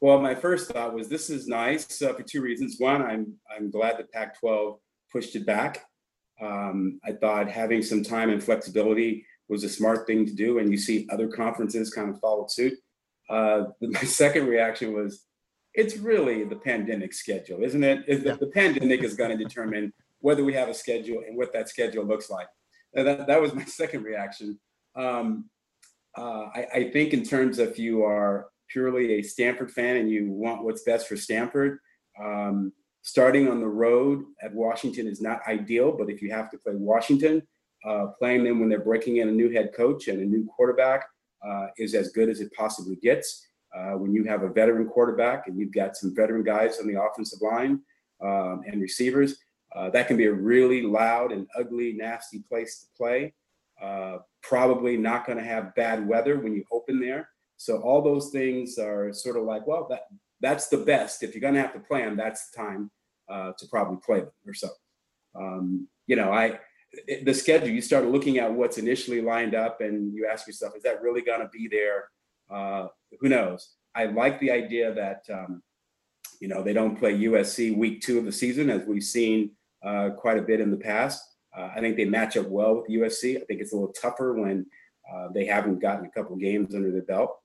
Well, my first thought was this is nice uh, for two reasons. One, I'm I'm glad that Pac-12 pushed it back. Um, I thought having some time and flexibility was a smart thing to do, and you see other conferences kind of followed suit. Uh, my second reaction was, it's really the pandemic schedule, isn't it? Is yeah. the, the pandemic is going to determine whether we have a schedule and what that schedule looks like. And that, that was my second reaction. Um, uh, I, I, think in terms of you are purely a Stanford fan and you want what's best for Stanford, um, starting on the road at Washington is not ideal. But if you have to play Washington, uh, playing them when they're breaking in a new head coach and a new quarterback uh, is as good as it possibly gets. Uh, when you have a veteran quarterback and you've got some veteran guys on the offensive line um, and receivers, uh, that can be a really loud and ugly, nasty place to play. Uh, probably not going to have bad weather when you open there. So all those things are sort of like, well, that that's the best. If you're going to have to play them, that's the time uh, to probably play them or so. Um, you know, I the schedule. You start looking at what's initially lined up, and you ask yourself, is that really going to be there? Uh, who knows? I like the idea that um, you know they don't play USC week two of the season, as we've seen uh, quite a bit in the past. Uh, I think they match up well with USC. I think it's a little tougher when uh, they haven't gotten a couple games under their belt.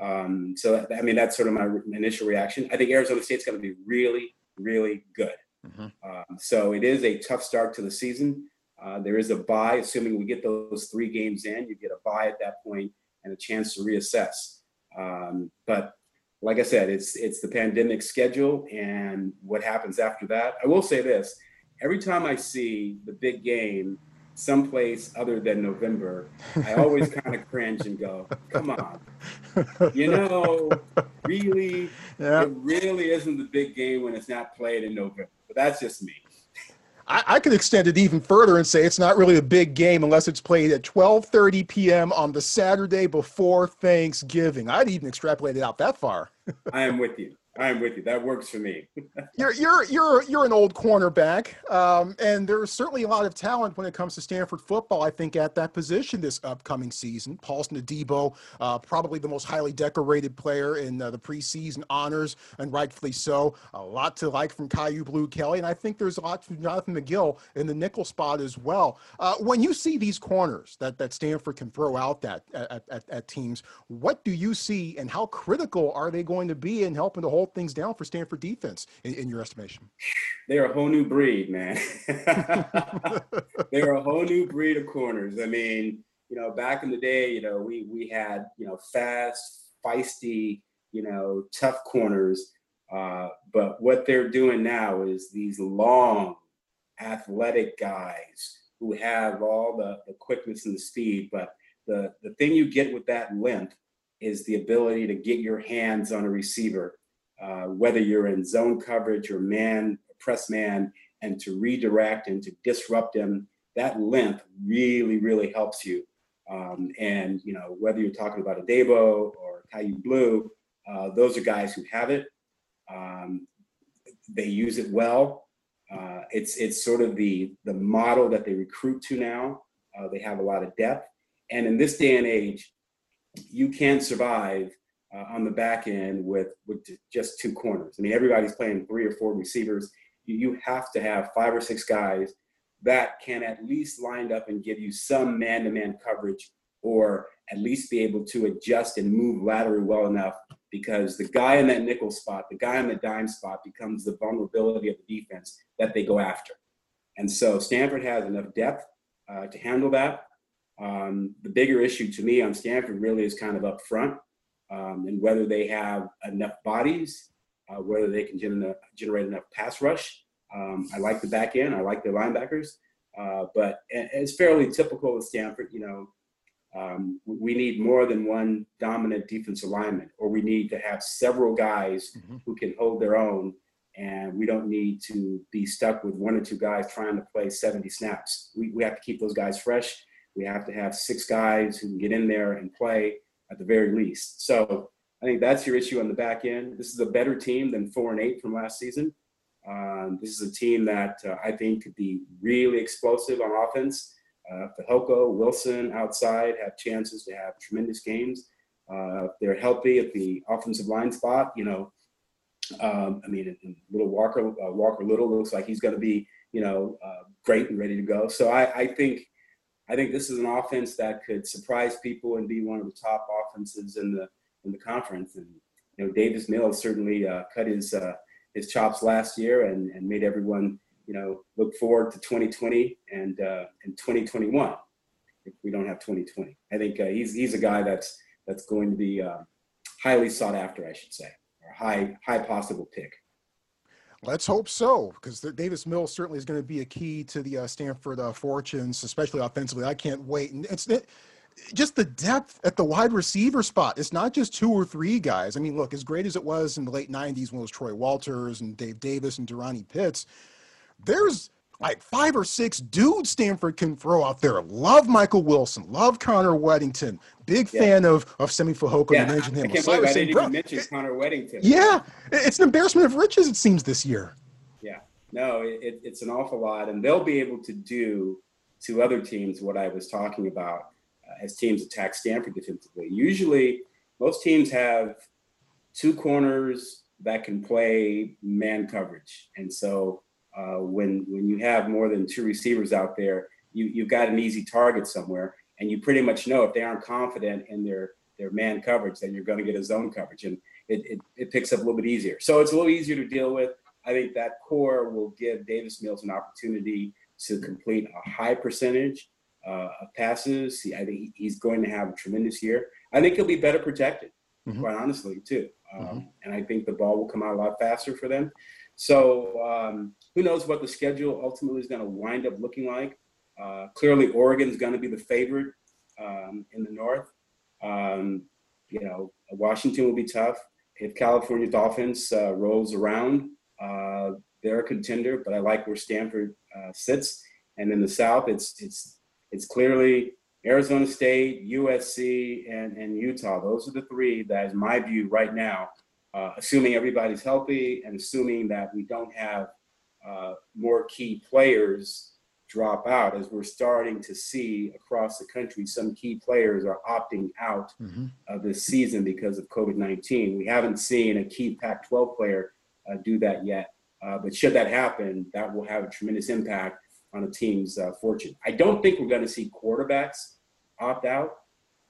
Um, so, I mean, that's sort of my initial reaction. I think Arizona State's going to be really, really good. Mm-hmm. Um, so it is a tough start to the season. Uh, there is a buy, assuming we get those three games in, you get a buy at that point and a chance to reassess. Um, but like I said, it's it's the pandemic schedule and what happens after that. I will say this: every time I see the big game someplace other than November, I always kind of cringe and go, come on. You know, really, yeah. it really isn't the big game when it's not played in November. But that's just me. I, I could extend it even further and say it's not really a big game unless it's played at 12:30 p.m. on the Saturday before Thanksgiving. I'd even extrapolate it out that far. I am with you. I'm with you. That works for me. you're you're you're you're an old cornerback, um, and there's certainly a lot of talent when it comes to Stanford football. I think at that position this upcoming season, Paulson Adebo, uh, probably the most highly decorated player in uh, the preseason honors, and rightfully so. A lot to like from Kyu Blue Kelly, and I think there's a lot from Jonathan McGill in the nickel spot as well. Uh, when you see these corners that that Stanford can throw out that at, at, at teams, what do you see, and how critical are they going to be in helping to hold hold things down for Stanford defense in, in your estimation? They're a whole new breed, man. They're a whole new breed of corners. I mean, you know, back in the day, you know, we we had you know fast, feisty, you know, tough corners. Uh, but what they're doing now is these long, athletic guys who have all the, the quickness and the speed. But the, the thing you get with that length is the ability to get your hands on a receiver uh, whether you're in zone coverage or man, press man, and to redirect and to disrupt them, that length really, really helps you. Um, and you know, whether you're talking about Adebo or Kyu Blue, uh, those are guys who have it. Um, they use it well. Uh, it's it's sort of the the model that they recruit to now. Uh, they have a lot of depth, and in this day and age, you can survive uh, on the back end with with just two corners. I mean, everybody's playing three or four receivers. You, you have to have five or six guys that can at least line up and give you some man-to-man coverage, or at least be able to adjust and move laterally well enough. Because the guy in that nickel spot, the guy in the dime spot, becomes the vulnerability of the defense that they go after. And so Stanford has enough depth uh, to handle that. Um, the bigger issue to me on Stanford really is kind of up front um, and whether they have enough bodies, uh, whether they can gener- generate enough pass rush. Um, I like the back end. I like the linebackers, uh, but it's fairly typical with Stanford. You know, Um, we need more than one dominant defensive lineman, or we need to have several guys mm-hmm. who can hold their own. And we don't need to be stuck with one or two guys trying to play 70 snaps. We, we have to keep those guys fresh. We have to have six guys who can get in there and play at the very least. So I think that's your issue on the back end. This is a better team than four and eight from last season. Um, this is a team that uh, I think could be really explosive on offense. Uh, Fehoko, Wilson outside have chances to have tremendous games. Uh, they're healthy at the offensive line spot. You know, um, I mean, Little Walker, uh, Walker Little looks like he's going to be, you know, uh, great and ready to go. So I, I, think, I think this is an offense that could surprise people and be one of the top offenses in the in the conference. And you know, Davis Mills certainly uh, cut his uh, his chops last year and, and made everyone you know, look forward to 2020 and uh, and 2021 if we don't have 2020. I think uh, he's he's a guy that's that's going to be uh, highly sought after, I should say, or high high possible pick. Let's hope so, because Davis Mills certainly is going to be a key to the uh, Stanford uh, fortunes, especially offensively. I can't wait. And it's it, just the depth at the wide receiver spot. It's not just two or three guys. I mean, look, as great as it was in the late '90s when it was Troy Walters and Dave Davis and DeRonnie Pitts there's like five or six dudes Stanford can throw out there. Love Michael Wilson. Love Connor Wedington. Big yeah. fan of of Simi Fehoko. Yeah, you mentioned him. I can't believe I didn't even mention Connor Wedington. Yeah, it's an embarrassment of riches. It seems this year. Yeah, no, it, it's an awful lot, and they'll be able to do to other teams what I was talking about uh, as teams attack Stanford defensively. Usually, most teams have two corners that can play man coverage, and so uh, when when you have more than two receivers out there, you you've got an easy target somewhere, and you pretty much know if they aren't confident in their their man coverage, then you're going to get a zone coverage, and it, it, it picks up a little bit easier. So it's a little easier to deal with. I think that core will give Davis Mills an opportunity to complete a high percentage uh, of passes. He, I think he's going to have a tremendous year. I think he'll be better protected, mm-hmm. quite honestly, too. Um, mm-hmm. And I think the ball will come out a lot faster for them. So um, who knows what the schedule ultimately is going to wind up looking like. Uh, clearly, Oregon is going to be the favorite um, in the North. Um, you know, Washington will be tough. If California Dolphins uh, rolls around, uh, they're a contender. But I like where Stanford uh, sits. And in the South, it's it's it's clearly Arizona State, USC, and and Utah. Those are the three that, is my view, right now, uh, assuming everybody's healthy and assuming that we don't have uh, more key players drop out, as we're starting to see across the country, some key players are opting out mm-hmm. of this season because of COVID 19. We haven't seen a key Pac 12 player uh, do that yet. Uh, but should that happen, that will have a tremendous impact on a team's uh, fortune. I don't think we're going to see quarterbacks opt out.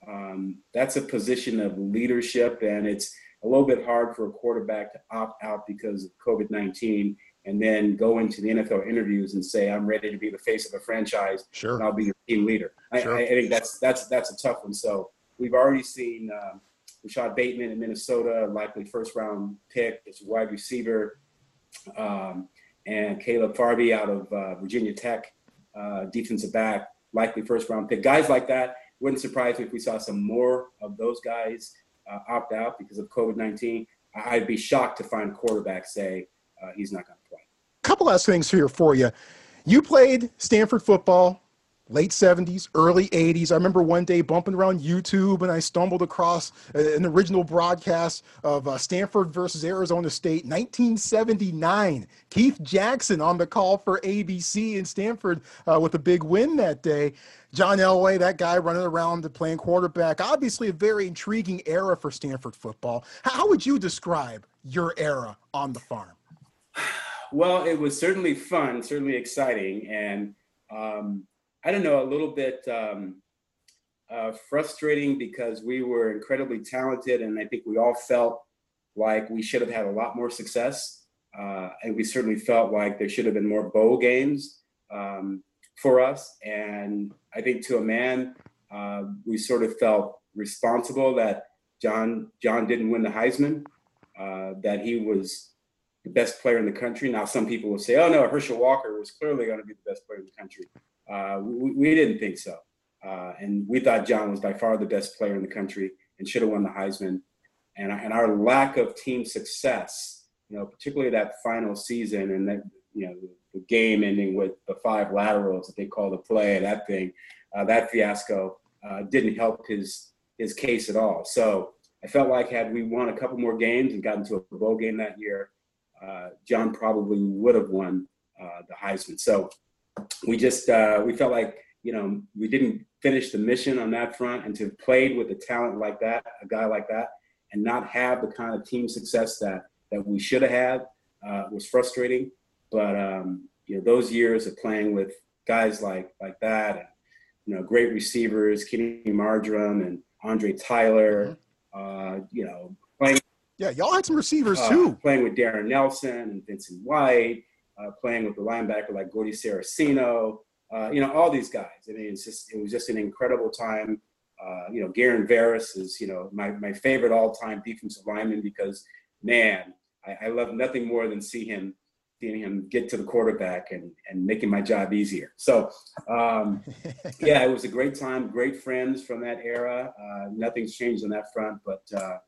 Um, that's a position of leadership, and it's a little bit hard for a quarterback to opt out because of COVID 19 and then go into the NFL interviews and say, I'm ready to be the face of a franchise. Sure. And I'll be your team leader. Sure. I, I, think that's, that's, that's a tough one. So we've already seen um, Rashod Bateman in Minnesota, likely first round pick. It's a wide receiver. Um, and Caleb Farley out of uh, Virginia Tech, uh, defensive back, likely first round pick. Guys like that wouldn't surprise me if we saw some more of those guys uh, opt out because of COVID 19, I'd be shocked to find a quarterback say uh, he's not going to play. A Couple last things here for you. You played Stanford football late 70s, early 80s. I remember one day bumping around YouTube and I stumbled across an original broadcast of uh, Stanford versus Arizona State, 1979. Keith Jackson on the call for ABC in Stanford uh, with a big win that day. John Elway, that guy running around playing quarterback, obviously a very intriguing era for Stanford football. How would you describe your era on the farm? Well, it was certainly fun, certainly exciting, and um, I don't know, a little bit um, uh, frustrating because we were incredibly talented, and I think we all felt like we should have had a lot more success, uh, and we certainly felt like there should have been more bowl games um, for us. And I think to a man, uh, we sort of felt responsible that John John didn't win the Heisman, uh, that he was the best player in the country. Now, some people will say, "Oh no, Herschel Walker was clearly going to be the best player in the country." Uh, we, we, didn't think so. uh, and we thought John was by far the best player in the country and should have won the Heisman. And, and our lack of team success, you know, particularly that final season and that, you know, the game ending with the five laterals that they call the play, that thing, uh, that fiasco uh, didn't help his his case at all. So I felt like had we won a couple more games and gotten to a bowl game that year, uh, John probably would have won uh, the Heisman. So we just uh, we felt like you know we didn't finish the mission on that front, and to have played with a talent like that, a guy like that, and not have the kind of team success that that we should have had uh, was frustrating. But um, you know those years of playing with guys like like that, and you know great receivers, Kenny Margerum and Andre Tyler, uh, you know playing Yeah, y'all had some receivers uh, too. playing with Darren Nelson and Vincent White, uh, playing with the linebacker like Gordy Ceresino, uh, you know, all these guys. I mean, it's just it was just an incredible time. Uh, you know, Garin Veris is you know my my favorite all time defensive lineman because man, I, I love nothing more than see him seeing him get to the quarterback and and making my job easier. So um, yeah, it was a great time, great friends from that era. Uh, nothing's changed on that front, but uh,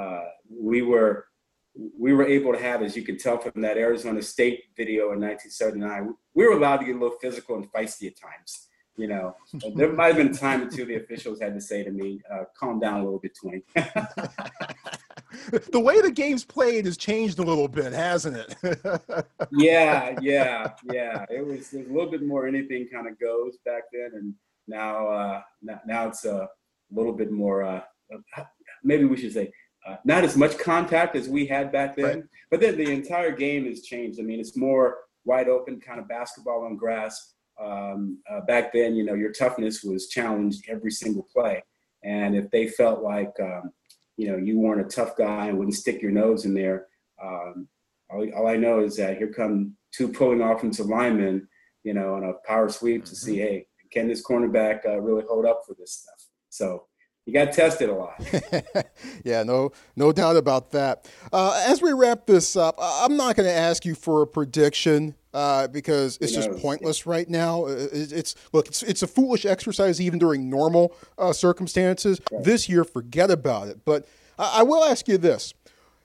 uh, we were we were able to have, as you can tell from that Arizona State video in 1979, we were allowed to get a little physical and feisty at times. You know, there might have been a time or two the officials had to say to me, uh, "Calm down a little bit, Twain." the way the game's played has changed a little bit, hasn't it? yeah, yeah, yeah. It was, it was a little bit more anything kind of goes back then, and now uh, now, now it's a little bit more. Uh, maybe we should say uh, not as much contact as we had back then, Right. but then the entire game has changed. I mean, it's more wide open kind of basketball on grass. Um, uh, back then, you know, your toughness was challenged every single play, and if they felt like um, you know you weren't a tough guy and wouldn't stick your nose in there, um, all, all I know is that here come two pulling offensive linemen, you know, on a power sweep to see, hey, can this cornerback uh, really hold up for this stuff? So you got tested a lot. yeah, no, no doubt about that. Uh, as we wrap this up, I'm not going to ask you for a prediction uh, because it's just pointless right now. It- It's look, it's it's a foolish exercise even during normal uh, circumstances. This year, forget about it. But I, I will ask you this: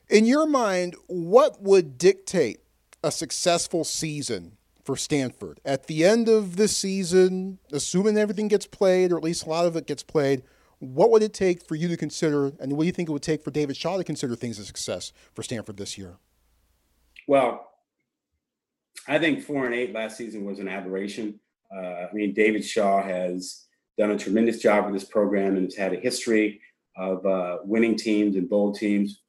in your mind, what would dictate a successful season for Stanford at the end of this season, assuming everything gets played, or at least a lot of it gets played? What would it take for you to consider, and what do you think it would take for David Shaw to consider things a success for Stanford this year? Well, I think four and eight last season was an aberration. Uh, I mean, David Shaw has done a tremendous job with this program and has had a history of uh, winning teams and bowl teams.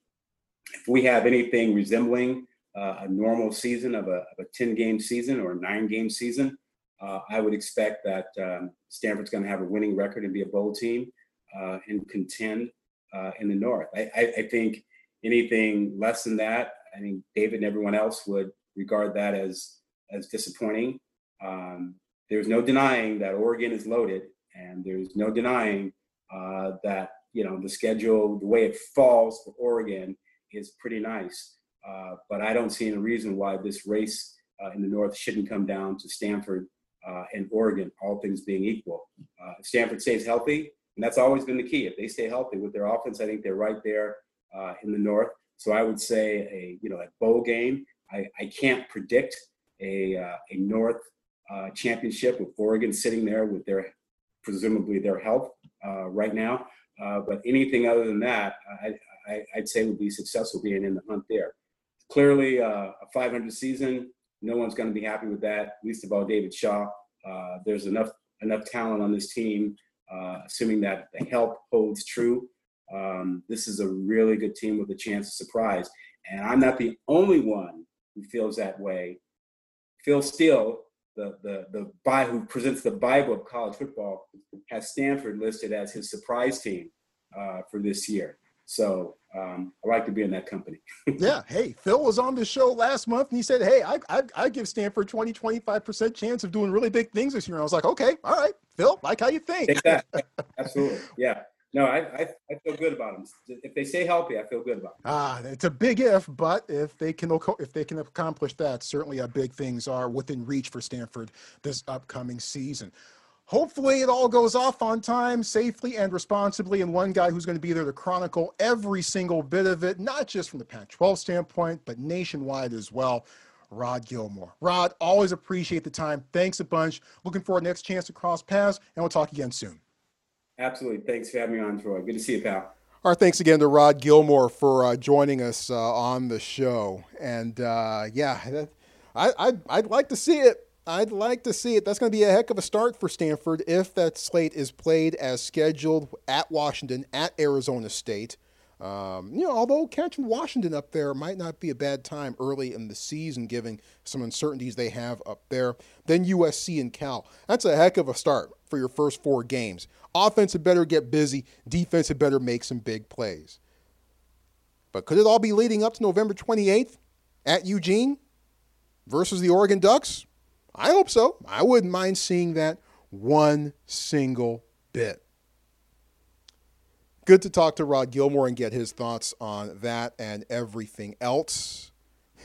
If we have anything resembling uh, a normal season of a, of a 10 game season or a nine game season, uh, I would expect that um, Stanford's going to have a winning record and be a bowl team uh, and contend uh, in the North. I, I, I think anything less than that, I think David and everyone else would regard that as as disappointing. Um, there's no denying that Oregon is loaded, and there's no denying uh, that you know the schedule, the way it falls for Oregon, is pretty nice. Uh, but I don't see any reason why this race uh, in the North shouldn't come down to Stanford uh, and Oregon, all things being equal. Uh, if Stanford stays healthy, and that's always been the key. If they stay healthy with their offense, I think they're right there uh, in the North. So I would say a you know a bowl game. I, I can't predict a uh, a North uh, championship with Oregon sitting there with their presumably their health uh, right now. Uh, but anything other than that, I, I, I'd say would be successful being in the hunt there. Clearly, uh, a 500 season, no one's going to be happy with that. Least of all, David Shaw. There's enough enough talent on this team, uh, assuming that the help holds true. Um, this is a really good team with a chance of surprise. And I'm not the only one who feels that way. Phil Steele, the, the, the guy who presents the Bible of college football, has Stanford listed as his surprise team uh, for this year. So um, I like to be in that company. yeah. Hey, Phil was on the show last month and he said, Hey, I, I, I give Stanford 20, 25% chance of doing really big things this year. And I was like, Okay, all right, Phil, like how you think. Take that. Absolutely. Yeah. No, I, I, I feel good about them. If they stay healthy, I feel good about them. Ah, it's a big if, but if they can if they can accomplish that, certainly a big things are within reach for Stanford this upcoming season. Hopefully it all goes off on time, safely and responsibly, and one guy who's going to be there to chronicle every single bit of it, not just from the Pac 12 standpoint, but nationwide as well. Rod Gilmore. Rod, always appreciate the time. Thanks a bunch. Looking forward to next chance to cross paths, and we'll talk again soon. Absolutely. Thanks for having me on, Troy. Good to see you, pal. Our thanks again to Rod Gilmore for uh, joining us uh, on the show. And uh, yeah, that, I, I'd, I'd like to see it. I'd like to see it. That's going to be a heck of a start for Stanford if that slate is played as scheduled at Washington, at Arizona State. Um, you know, although catching Washington up there might not be a bad time early in the season, given some uncertainties they have up there. Then USC and Cal. That's a heck of a start for your first four games. Offense had better get busy. Defense had better make some big plays. But could it all be leading up to November 28th at Eugene versus the Oregon Ducks? I hope so. I wouldn't mind seeing that one single bit. Good to talk to Rod Gilmore and get his thoughts on that and everything else.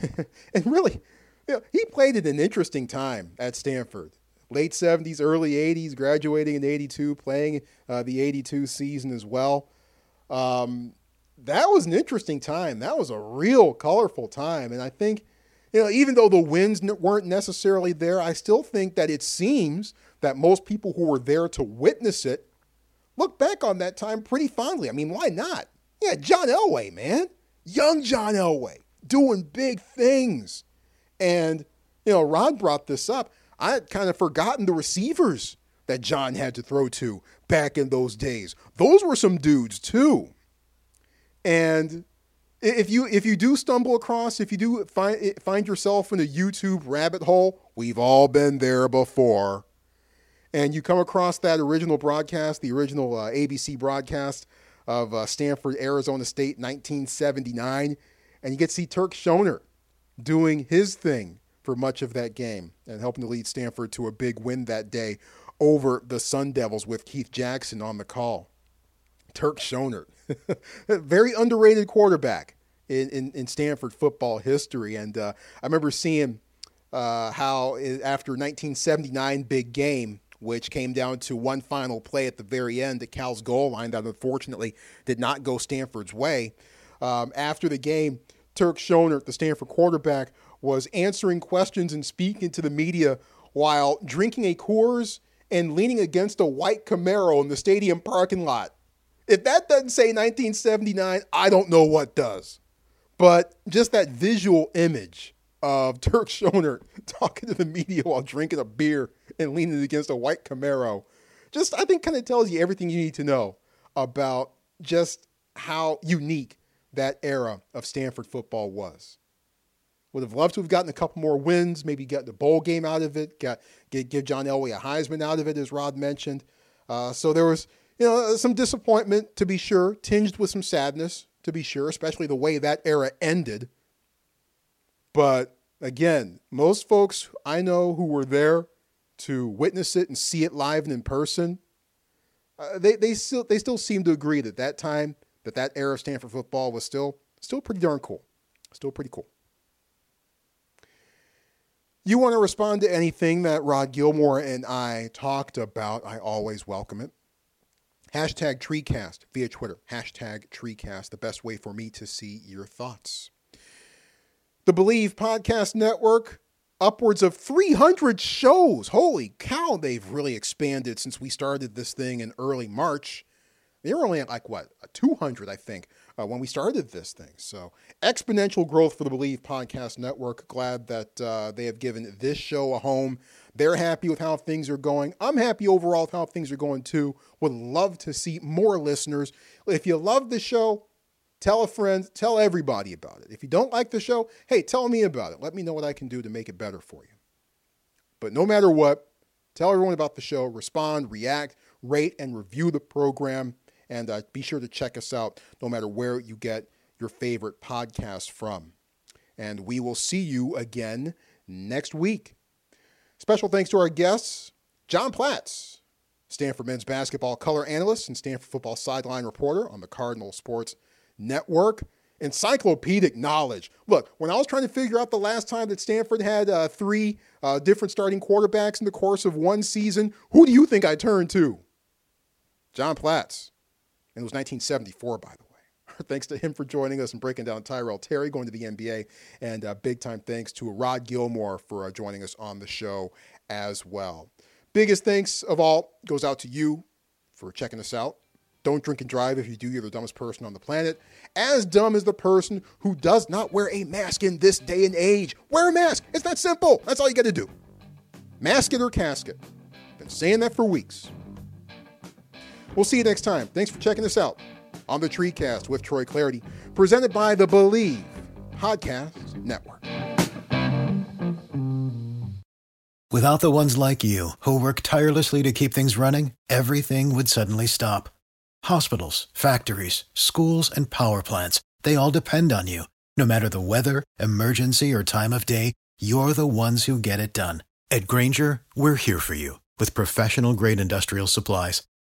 and really, you know, he played at an interesting time at Stanford. Late 70s, early 80s, graduating in 82, playing uh, the 82 season as well. Um, that was an interesting time. That was a real colorful time. And I think, you know, even though the wins weren't necessarily there, I still think that it seems that most people who were there to witness it look back on that time pretty fondly. I mean, why not? Yeah, John Elway, man. Young John Elway doing big things. And, you know, Rod brought this up. I had kind of forgotten the receivers that John had to throw to back in those days. Those were some dudes, too. And if you if you do stumble across, if you do find find yourself in a YouTube rabbit hole, we've all been there before and you come across that original broadcast, the original uh, ABC broadcast of uh, Stanford, Arizona State, 1979, and you get to see Turk Schonert doing his thing for much of that game and helping to lead Stanford to a big win that day over the Sun Devils with Keith Jackson on the call. Turk Schonert, very underrated quarterback in, in, in, Stanford football history. And uh, I remember seeing uh, how after 1979 big game, which came down to one final play at the very end at Cal's goal line that unfortunately did not go Stanford's way. Um, after the game, Turk Schonert, the Stanford quarterback, was answering questions and speaking to the media while drinking a Coors and leaning against a white Camaro in the stadium parking lot. If that doesn't say 1979, I don't know what does. But just that visual image of Turk Schonert talking to the media while drinking a beer and leaning against a white Camaro. Just, I think, kind of tells you everything you need to know about just how unique that era of Stanford football was. Would have loved to have gotten a couple more wins, maybe get the bowl game out of it, get, give John Elway a Heisman out of it, as Rod mentioned. Uh, so there was, you know, some disappointment to be sure, tinged with some sadness to be sure, especially the way that era ended. But again, most folks I know who were there to witness it and see it live and in person, uh, they they still they still seem to agree that that time that that era of Stanford football was still still pretty darn cool, still pretty cool. You want to respond to anything that Rod Gilmore and I talked about? I always welcome it. Hashtag TreeCast via Twitter. Hashtag TreeCast, the best way for me to see your thoughts. The Bleav Podcast Network upwards of 300 shows. Holy cow, they've really expanded since we started this thing in early March. They were only at like what, 200, I think, uh, when we started this thing. So exponential growth for the Bleav Podcast Network. Glad that uh, they have given this show a home. They're happy with how things are going. I'm happy overall with how things are going too. Would love to see more listeners. If you love the show, Tell a friend, tell everybody about it. If you don't like the show, hey, tell me about it. Let me know what I can do to make it better for you. But no matter what, tell everyone about the show, respond, react, rate, and review the program. And uh, be sure to check us out no matter where you get your favorite podcast from. And we will see you again next week. Special thanks to our guests, John Platz, Stanford men's basketball color analyst and Stanford football sideline reporter on the Cardinal Sports Network, encyclopedic knowledge. Look, when I was trying to figure out the last time that Stanford had uh, three uh, different starting quarterbacks in the course of one season, who do you think I turned to? John Platz. And it was 1974, by the way. Thanks to him for joining us and breaking down Tyrell Terry going to the NBA. And uh, big time thanks to Rod Gilmore for uh, joining us on the show as well. Biggest thanks of all goes out to you for checking us out. Don't drink and drive. If you do, you're the dumbest person on the planet. As dumb as the person who does not wear a mask in this day and age. Wear a mask. It's that simple. That's all you got to do. Mask it or casket. Been saying that for weeks. We'll see you next time. Thanks for checking us out on the Treecast with Troy Clardy, presented by the Bleav Podcast Network. Without the ones like you, who work tirelessly to keep things running, everything would suddenly stop. Hospitals, factories, schools, and power plants, they all depend on you. No matter the weather, emergency, or time of day, you're the ones who get it done. At Grainger, we're here for you with professional grade industrial supplies.